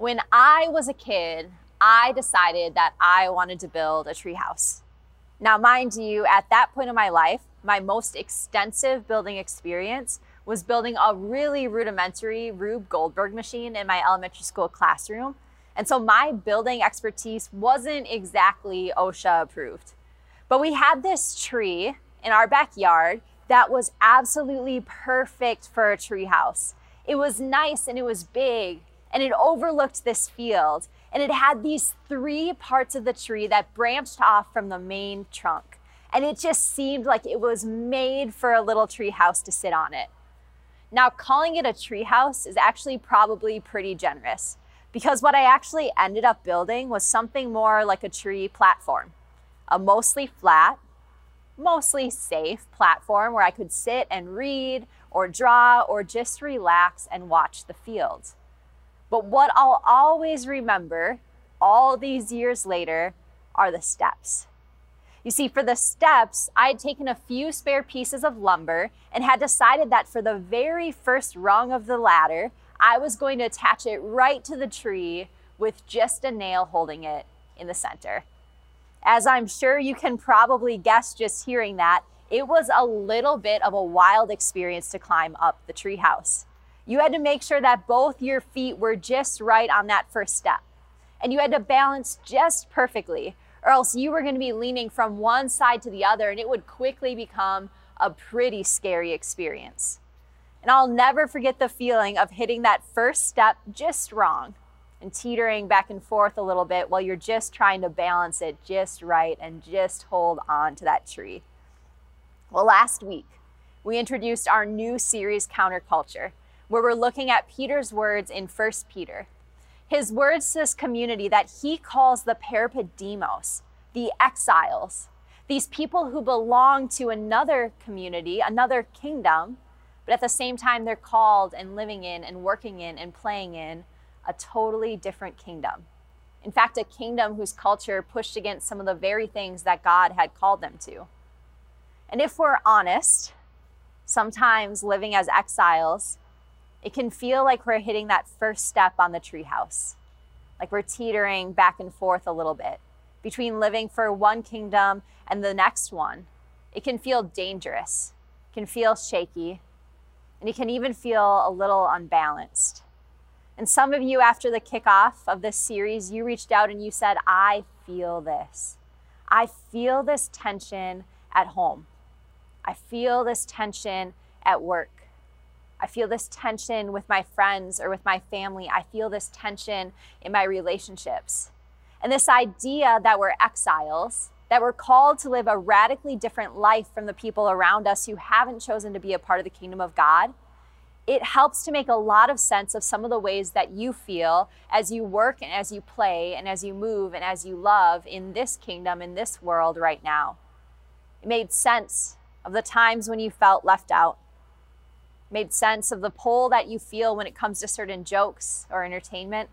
When I was a kid, I decided that I wanted to build a treehouse. Now, mind you, at that point in my life, my most extensive building experience was building a really rudimentary Rube Goldberg machine in my elementary school classroom. And so my building expertise wasn't exactly OSHA approved. But we had this tree in our backyard that was absolutely perfect for a treehouse. It was nice and it was big and it overlooked this field and it had these three parts of the tree that branched off from the main trunk. And it just seemed like it was made for a little tree house to sit on it. Now, calling it a tree house is actually probably pretty generous because what I actually ended up building was something more like a tree platform, a mostly flat, mostly safe platform where I could sit and read or draw or just relax and watch the field. But what I'll always remember all these years later are the steps. You see, for the steps, I had taken a few spare pieces of lumber and had decided that for the very first rung of the ladder, I was going to attach it right to the tree with just a nail holding it in the center. As I'm sure you can probably guess just hearing that, it was a little bit of a wild experience to climb up the treehouse. You had to make sure that both your feet were just right on that first step. And you had to balance just perfectly, or else you were going to be leaning from one side to the other, and it would quickly become a pretty scary experience. And I'll never forget the feeling of hitting that first step just wrong and teetering back and forth a little bit while you're just trying to balance it just right and just hold on to that tree. Well, last week, we introduced our new series, Counterculture where we're looking at Peter's words in 1 Peter. His words to this community that he calls the Parepidemos, the exiles, these people who belong to another community, another kingdom, but at the same time, they're called and living in and working in and playing in a totally different kingdom. In fact, a kingdom whose culture pushed against some of the very things that God had called them to. And if we're honest, sometimes living as exiles it can feel like we're hitting that first step on the treehouse, like we're teetering back and forth a little bit between living for one kingdom and the next one. It can feel dangerous, can feel shaky, and it can even feel a little unbalanced. And some of you, after the kickoff of this series, you reached out and you said, I feel this. I feel this tension at home. I feel this tension at work. I feel this tension with my friends or with my family. I feel this tension in my relationships. And this idea that we're exiles, that we're called to live a radically different life from the people around us who haven't chosen to be a part of the kingdom of God, it helps to make a lot of sense of some of the ways that you feel as you work and as you play and as you move and as you love in this kingdom, in this world right now. It made sense of the times when you felt left out made sense of the pull that you feel when it comes to certain jokes or entertainment.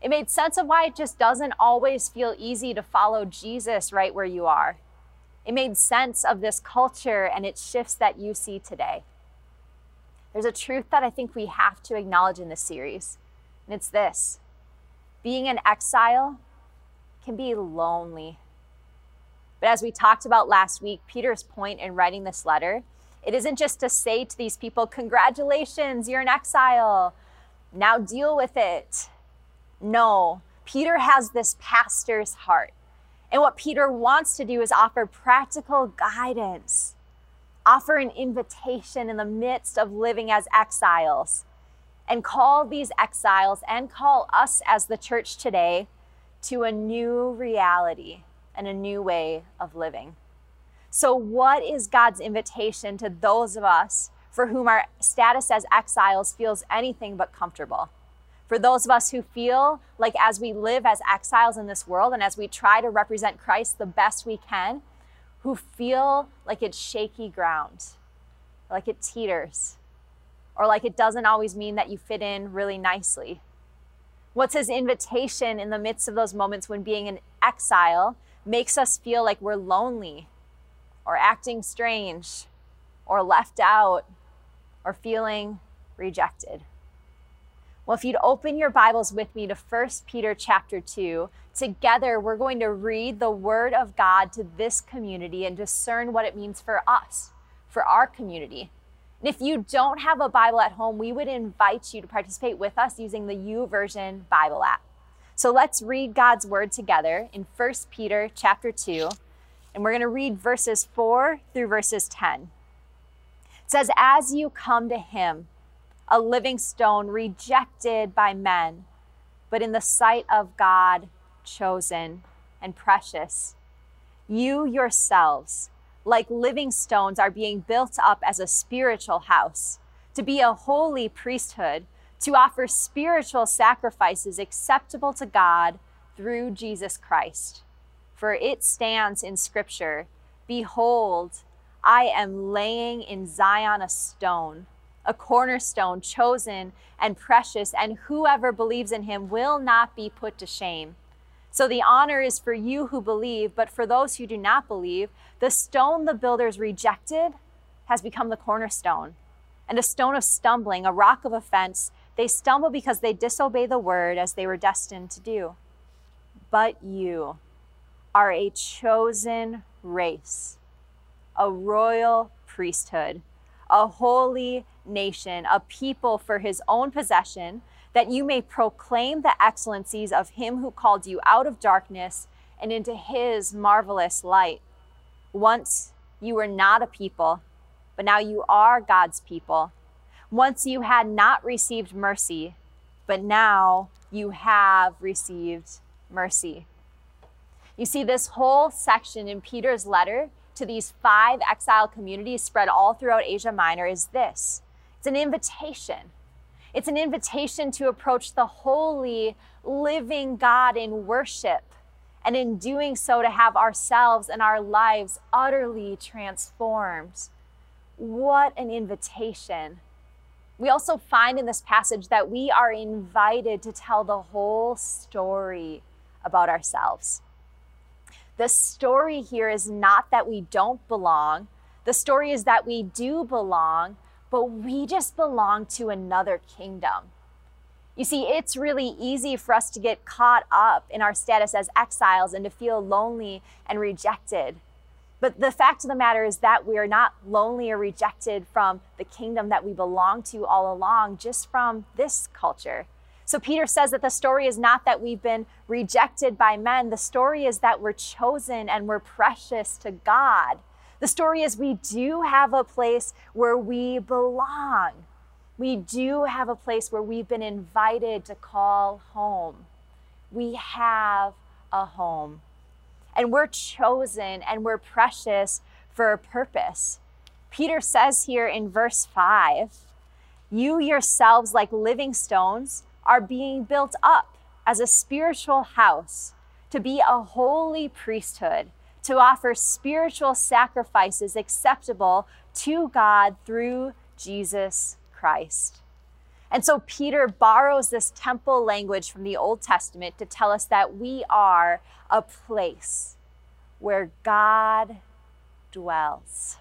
It made sense of why it just doesn't always feel easy to follow Jesus right where you are. It made sense of this culture and its shifts that you see today. There's a truth that I think we have to acknowledge in this series, and it's this being an exile can be lonely. But as we talked about last week, Peter's point in writing this letter it isn't just to say to these people, Congratulations, you're in exile. Now deal with it. No, Peter has this pastor's heart. And what Peter wants to do is offer practical guidance, offer an invitation in the midst of living as exiles, and call these exiles and call us as the church today to a new reality and a new way of living. So, what is God's invitation to those of us for whom our status as exiles feels anything but comfortable? For those of us who feel like as we live as exiles in this world and as we try to represent Christ the best we can, who feel like it's shaky ground, like it teeters, or like it doesn't always mean that you fit in really nicely. What's his invitation in the midst of those moments when being an exile makes us feel like we're lonely or acting strange or left out or feeling rejected. Well, if you'd open your Bibles with me to 1 Peter chapter 2, together we're going to read the word of God to this community and discern what it means for us, for our community. And if you don't have a Bible at home, we would invite you to participate with us using the YouVersion Bible app. So let's read God's word together in 1 Peter chapter 2, and we're going to read verses 4 through verses 10. It says, As you come to him, a living stone rejected by men, but in the sight of God, chosen and precious. You yourselves, like living stones, are being built up as a spiritual house, to be a holy priesthood, to offer spiritual sacrifices acceptable to God through Jesus Christ. For it stands in Scripture Behold, I am laying in Zion a stone a cornerstone chosen and precious, and whoever believes in him will not be put to shame. So the honor is for you who believe, but for those who do not believe, the stone the builders rejected has become the cornerstone, and a stone of stumbling, a rock of offense. They stumble because they disobey the word as they were destined to do. But you are a chosen race, a royal priesthood, a holy nation, a people for his own possession, that you may proclaim the excellencies of him who called you out of darkness and into his marvelous light. Once you were not a people, but now you are God's people. Once you had not received mercy, but now you have received mercy. You see, this whole section in Peter's letter to these five exile communities spread all throughout Asia Minor is this it's an invitation. It's an invitation to approach the holy, living God in worship, and in doing so, to have ourselves and our lives utterly transformed. What an invitation! We also find in this passage that we are invited to tell the whole story about ourselves. The story here is not that we don't belong, the story is that we do belong but we just belong to another kingdom. You see, it's really easy for us to get caught up in our status as exiles and to feel lonely and rejected. But the fact of the matter is that we are not lonely or rejected from the kingdom that we belong to all along, just from this culture. So Peter says that the story is not that we've been rejected by men, the story is that we're chosen and we're precious to God. The story is we do have a place where we belong. We do have a place where we've been invited to call home. We have a home. And we're chosen and we're precious for a purpose. Peter says here in verse 5 You yourselves, like living stones, are being built up as a spiritual house to be a holy priesthood to offer spiritual sacrifices acceptable to God through Jesus Christ. And so Peter borrows this temple language from the Old Testament to tell us that we are a place where God dwells.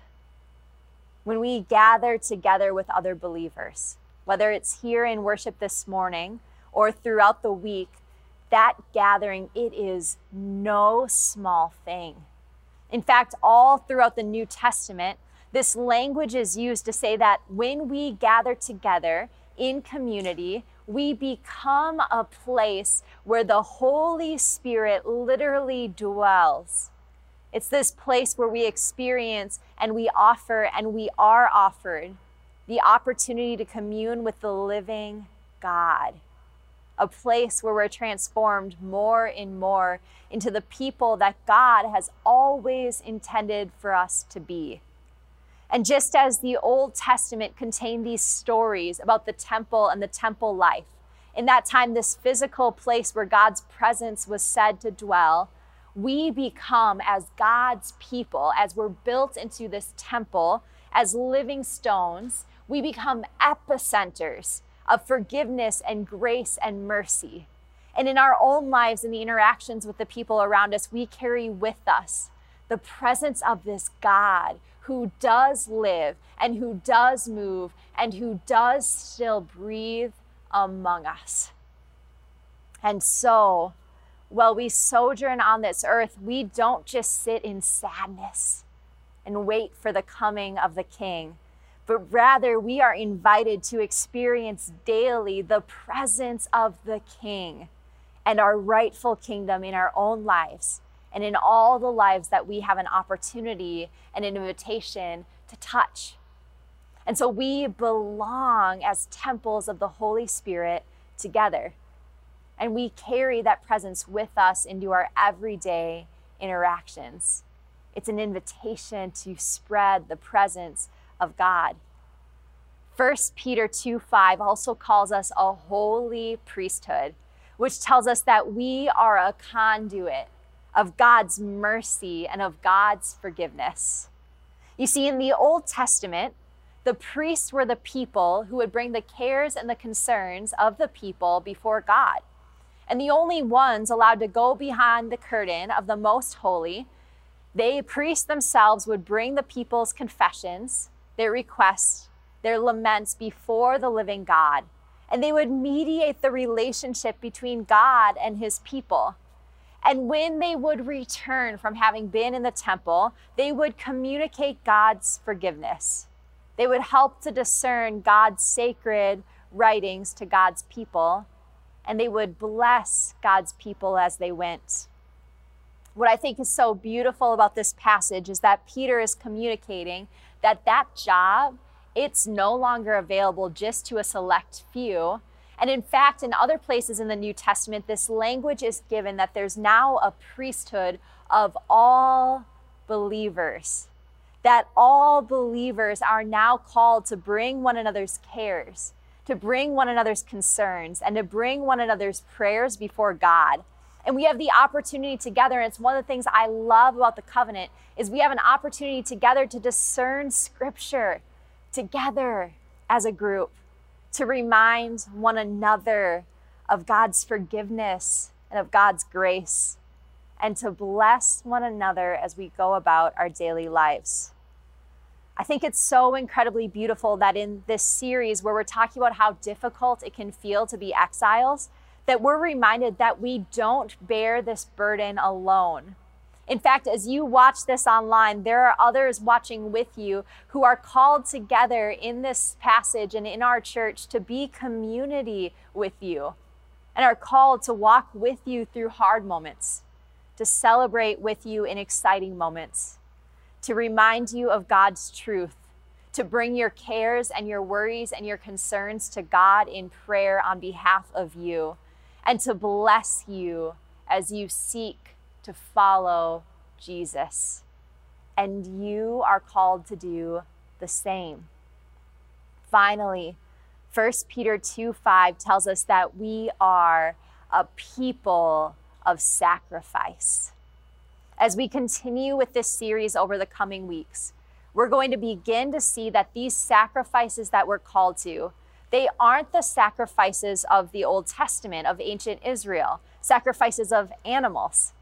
When we gather together with other believers, whether it's here in worship this morning or throughout the week, that gathering, it is no small thing. In fact, all throughout the New Testament, this language is used to say that when we gather together in community, we become a place where the Holy Spirit literally dwells. It's this place where we experience and we offer and we are offered the opportunity to commune with the living God a place where we're transformed more and more into the people that God has always intended for us to be. And just as the Old Testament contained these stories about the temple and the temple life, in that time, this physical place where God's presence was said to dwell, we become, as God's people, as we're built into this temple, as living stones, we become epicenters of forgiveness and grace and mercy. And in our own lives and the interactions with the people around us, we carry with us the presence of this God who does live and who does move and who does still breathe among us. And so, while we sojourn on this earth, we don't just sit in sadness and wait for the coming of the King, but rather we are invited to experience daily the presence of the King and our rightful kingdom in our own lives and in all the lives that we have an opportunity and an invitation to touch. And so we belong as temples of the Holy Spirit together. And we carry that presence with us into our everyday interactions. It's an invitation to spread the presence of God. 1 Peter 2 5 also calls us a holy priesthood, which tells us that we are a conduit of God's mercy and of God's forgiveness. You see, in the Old Testament, the priests were the people who would bring the cares and the concerns of the people before God and the only ones allowed to go behind the curtain of the most holy. They, priests themselves, would bring the people's confessions, their requests, their laments before the living God, and they would mediate the relationship between God and his people. And when they would return from having been in the temple, they would communicate God's forgiveness. They would help to discern God's sacred writings to God's people and they would bless God's people as they went. What I think is so beautiful about this passage is that Peter is communicating that that job it's no longer available just to a select few. And in fact, in other places in the New Testament, this language is given that there's now a priesthood of all believers. That all believers are now called to bring one another's cares, to bring one another's concerns and to bring one another's prayers before God. And we have the opportunity together, and it's one of the things I love about the covenant is we have an opportunity together to discern scripture together as a group, to remind one another of God's forgiveness and of God's grace, and to bless one another as we go about our daily lives. I think it's so incredibly beautiful that in this series where we're talking about how difficult it can feel to be exiles, that we're reminded that we don't bear this burden alone. In fact, as you watch this online, there are others watching with you who are called together in this passage and in our church to be community with you and are called to walk with you through hard moments, to celebrate with you in exciting moments to remind you of God's truth, to bring your cares and your worries and your concerns to God in prayer on behalf of you, and to bless you as you seek to follow Jesus. And you are called to do the same. Finally, 1 Peter 2 5 tells us that we are a people of sacrifice as we continue with this series over the coming weeks, we're going to begin to see that these sacrifices that we're called to, they aren't the sacrifices of the Old Testament, of ancient Israel, sacrifices of animals,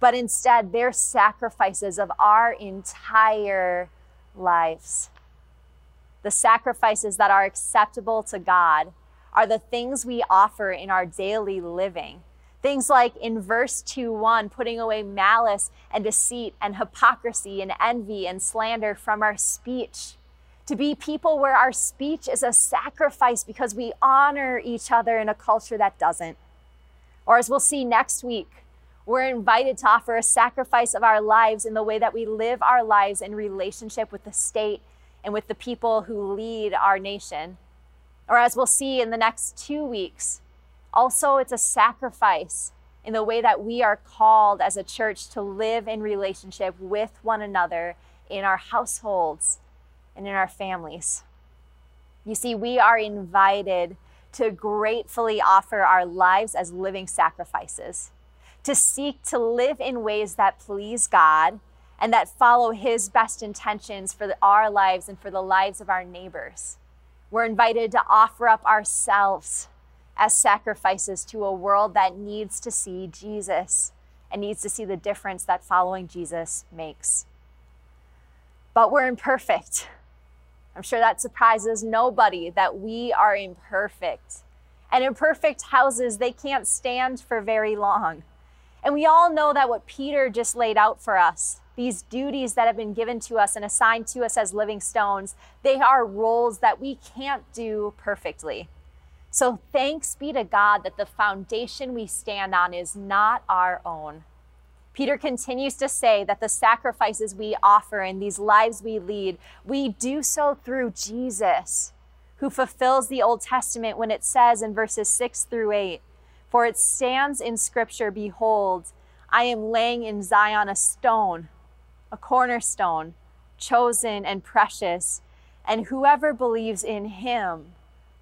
but instead they're sacrifices of our entire lives. The sacrifices that are acceptable to God are the things we offer in our daily living Things like in verse 2 1, putting away malice and deceit and hypocrisy and envy and slander from our speech. To be people where our speech is a sacrifice because we honor each other in a culture that doesn't. Or as we'll see next week, we're invited to offer a sacrifice of our lives in the way that we live our lives in relationship with the state and with the people who lead our nation. Or as we'll see in the next two weeks, also, it's a sacrifice in the way that we are called as a church to live in relationship with one another in our households and in our families. You see, we are invited to gratefully offer our lives as living sacrifices, to seek to live in ways that please God and that follow His best intentions for our lives and for the lives of our neighbors. We're invited to offer up ourselves as sacrifices to a world that needs to see Jesus and needs to see the difference that following Jesus makes. But we're imperfect. I'm sure that surprises nobody that we are imperfect. And imperfect houses, they can't stand for very long. And we all know that what Peter just laid out for us, these duties that have been given to us and assigned to us as living stones, they are roles that we can't do perfectly. So thanks be to God that the foundation we stand on is not our own. Peter continues to say that the sacrifices we offer and these lives we lead, we do so through Jesus, who fulfills the Old Testament when it says in verses 6 through 8, For it stands in Scripture, Behold, I am laying in Zion a stone, a cornerstone, chosen and precious, and whoever believes in him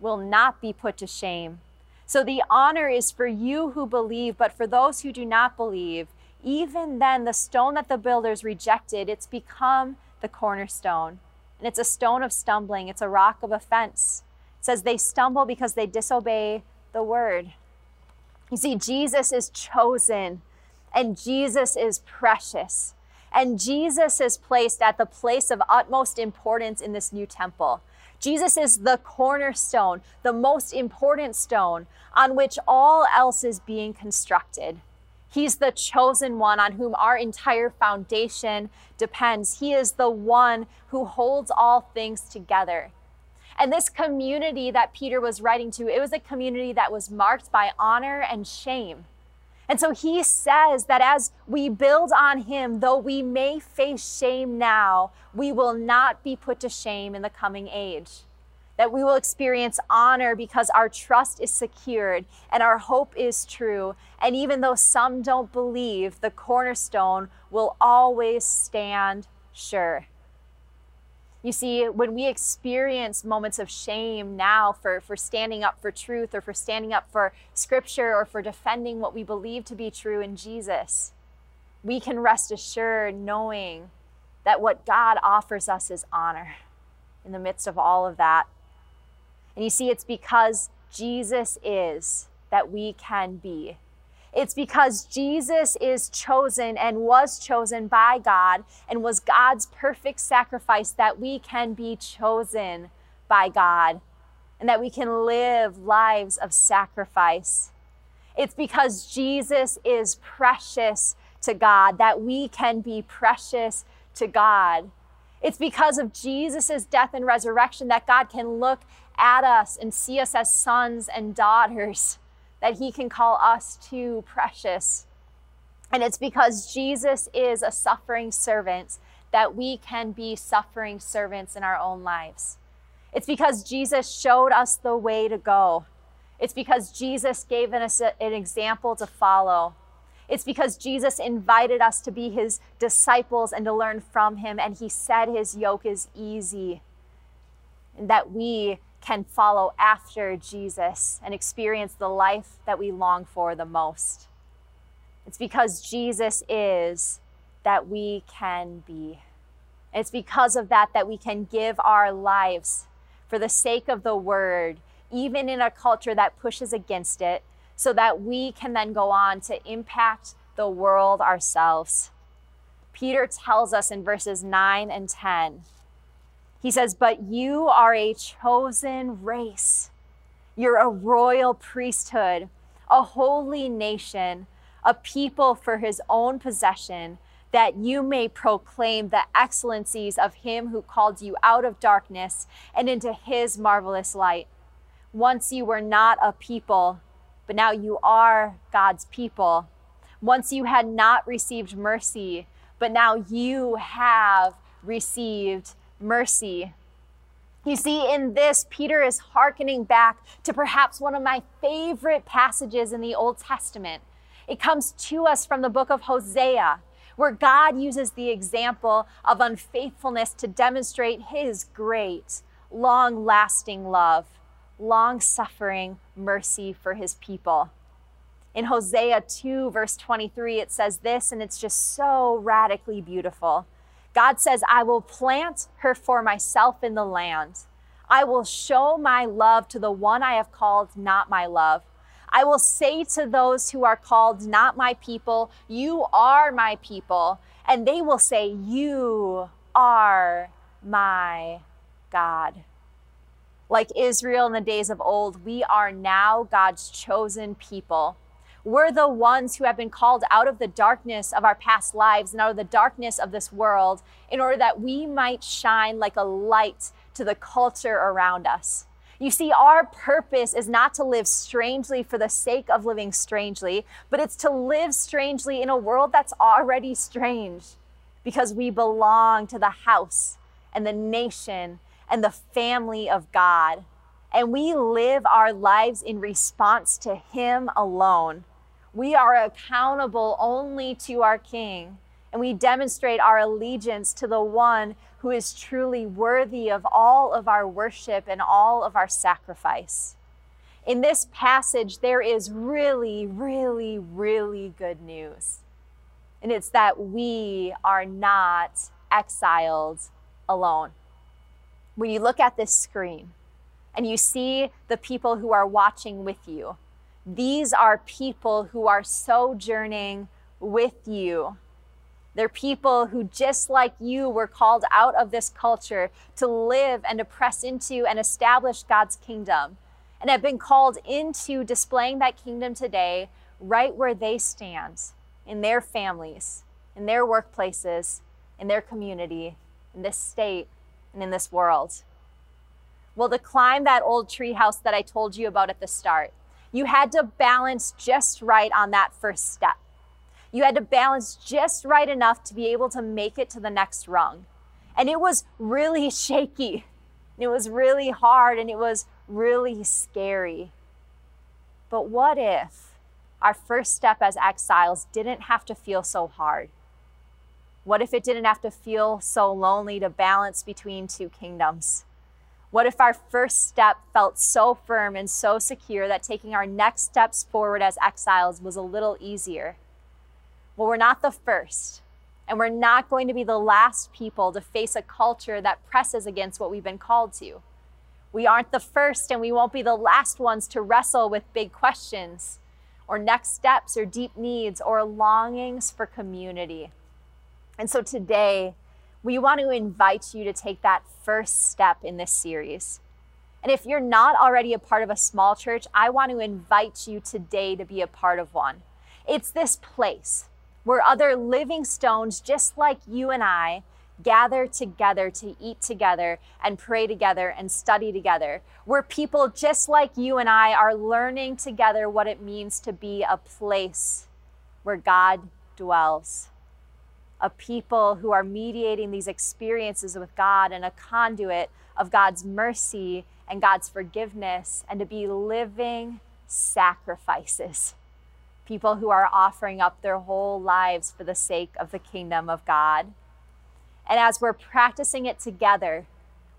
will not be put to shame. So the honor is for you who believe, but for those who do not believe, even then, the stone that the builders rejected, it's become the cornerstone. And it's a stone of stumbling, it's a rock of offense. It says they stumble because they disobey the word. You see, Jesus is chosen and Jesus is precious. And Jesus is placed at the place of utmost importance in this new temple. Jesus is the cornerstone, the most important stone on which all else is being constructed. He's the chosen one on whom our entire foundation depends. He is the one who holds all things together. And this community that Peter was writing to, it was a community that was marked by honor and shame. And so he says that as we build on him, though we may face shame now, we will not be put to shame in the coming age. That we will experience honor because our trust is secured and our hope is true. And even though some don't believe, the cornerstone will always stand sure. You see, when we experience moments of shame now for, for standing up for truth or for standing up for scripture or for defending what we believe to be true in Jesus, we can rest assured knowing that what God offers us is honor in the midst of all of that. And you see, it's because Jesus is that we can be. It's because Jesus is chosen and was chosen by God and was God's perfect sacrifice that we can be chosen by God and that we can live lives of sacrifice. It's because Jesus is precious to God that we can be precious to God. It's because of Jesus' death and resurrection that God can look at us and see us as sons and daughters that he can call us too precious. And it's because Jesus is a suffering servant that we can be suffering servants in our own lives. It's because Jesus showed us the way to go. It's because Jesus gave us an example to follow. It's because Jesus invited us to be his disciples and to learn from him. And he said his yoke is easy. And that we can follow after Jesus and experience the life that we long for the most. It's because Jesus is that we can be. it's because of that that we can give our lives for the sake of the word, even in a culture that pushes against it, so that we can then go on to impact the world ourselves. Peter tells us in verses 9 and 10 he says, But you are a chosen race. You're a royal priesthood, a holy nation, a people for his own possession, that you may proclaim the excellencies of him who called you out of darkness and into his marvelous light. Once you were not a people, but now you are God's people. Once you had not received mercy, but now you have received mercy. You see, in this, Peter is hearkening back to perhaps one of my favorite passages in the Old Testament. It comes to us from the book of Hosea, where God uses the example of unfaithfulness to demonstrate his great, long lasting love, long suffering mercy for his people. In Hosea 2, verse 23, it says this, and it's just so radically beautiful. God says, I will plant her for myself in the land. I will show my love to the one I have called not my love. I will say to those who are called not my people, You are my people. And they will say, You are my God. Like Israel in the days of old, we are now God's chosen people. We're the ones who have been called out of the darkness of our past lives and out of the darkness of this world in order that we might shine like a light to the culture around us. You see, our purpose is not to live strangely for the sake of living strangely, but it's to live strangely in a world that's already strange because we belong to the house and the nation and the family of God. And we live our lives in response to Him alone. We are accountable only to our King, and we demonstrate our allegiance to the one who is truly worthy of all of our worship and all of our sacrifice. In this passage, there is really, really, really good news. And it's that we are not exiled alone. When you look at this screen and you see the people who are watching with you, these are people who are sojourning with you they're people who, just like you, were called out of this culture to live and to press into and establish God's kingdom, and have been called into displaying that kingdom today right where they stand in their families, in their workplaces, in their community, in this state, and in this world. Well, to climb that old treehouse that I told you about at the start, you had to balance just right on that first step. You had to balance just right enough to be able to make it to the next rung. And it was really shaky. It was really hard and it was really scary. But what if our first step as exiles didn't have to feel so hard? What if it didn't have to feel so lonely to balance between two kingdoms? What if our first step felt so firm and so secure that taking our next steps forward as exiles was a little easier? Well, we're not the first, and we're not going to be the last people to face a culture that presses against what we've been called to. We aren't the first, and we won't be the last ones to wrestle with big questions or next steps or deep needs or longings for community. And so today, we want to invite you to take that first step in this series. And if you're not already a part of a small church, I want to invite you today to be a part of one. It's this place where other living stones, just like you and I, gather together to eat together and pray together and study together, where people just like you and I are learning together what it means to be a place where God dwells. A people who are mediating these experiences with God and a conduit of God's mercy and God's forgiveness, and to be living sacrifices people who are offering up their whole lives for the sake of the kingdom of God. And as we're practicing it together,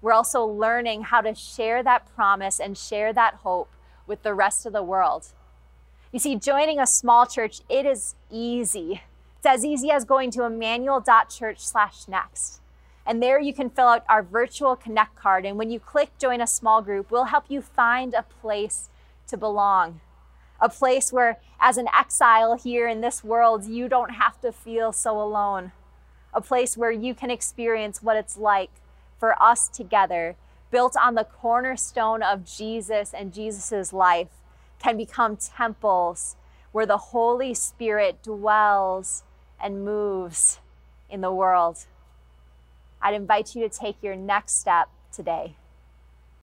we're also learning how to share that promise and share that hope with the rest of the world. You see, joining a small church, it is easy. It's as easy as going to emmanuel.church slash next. And there you can fill out our virtual connect card. And when you click join a small group, we'll help you find a place to belong a place where, as an exile here in this world, you don't have to feel so alone. A place where you can experience what it's like for us together, built on the cornerstone of Jesus and Jesus' life, can become temples where the Holy Spirit dwells and moves in the world. I'd invite you to take your next step today.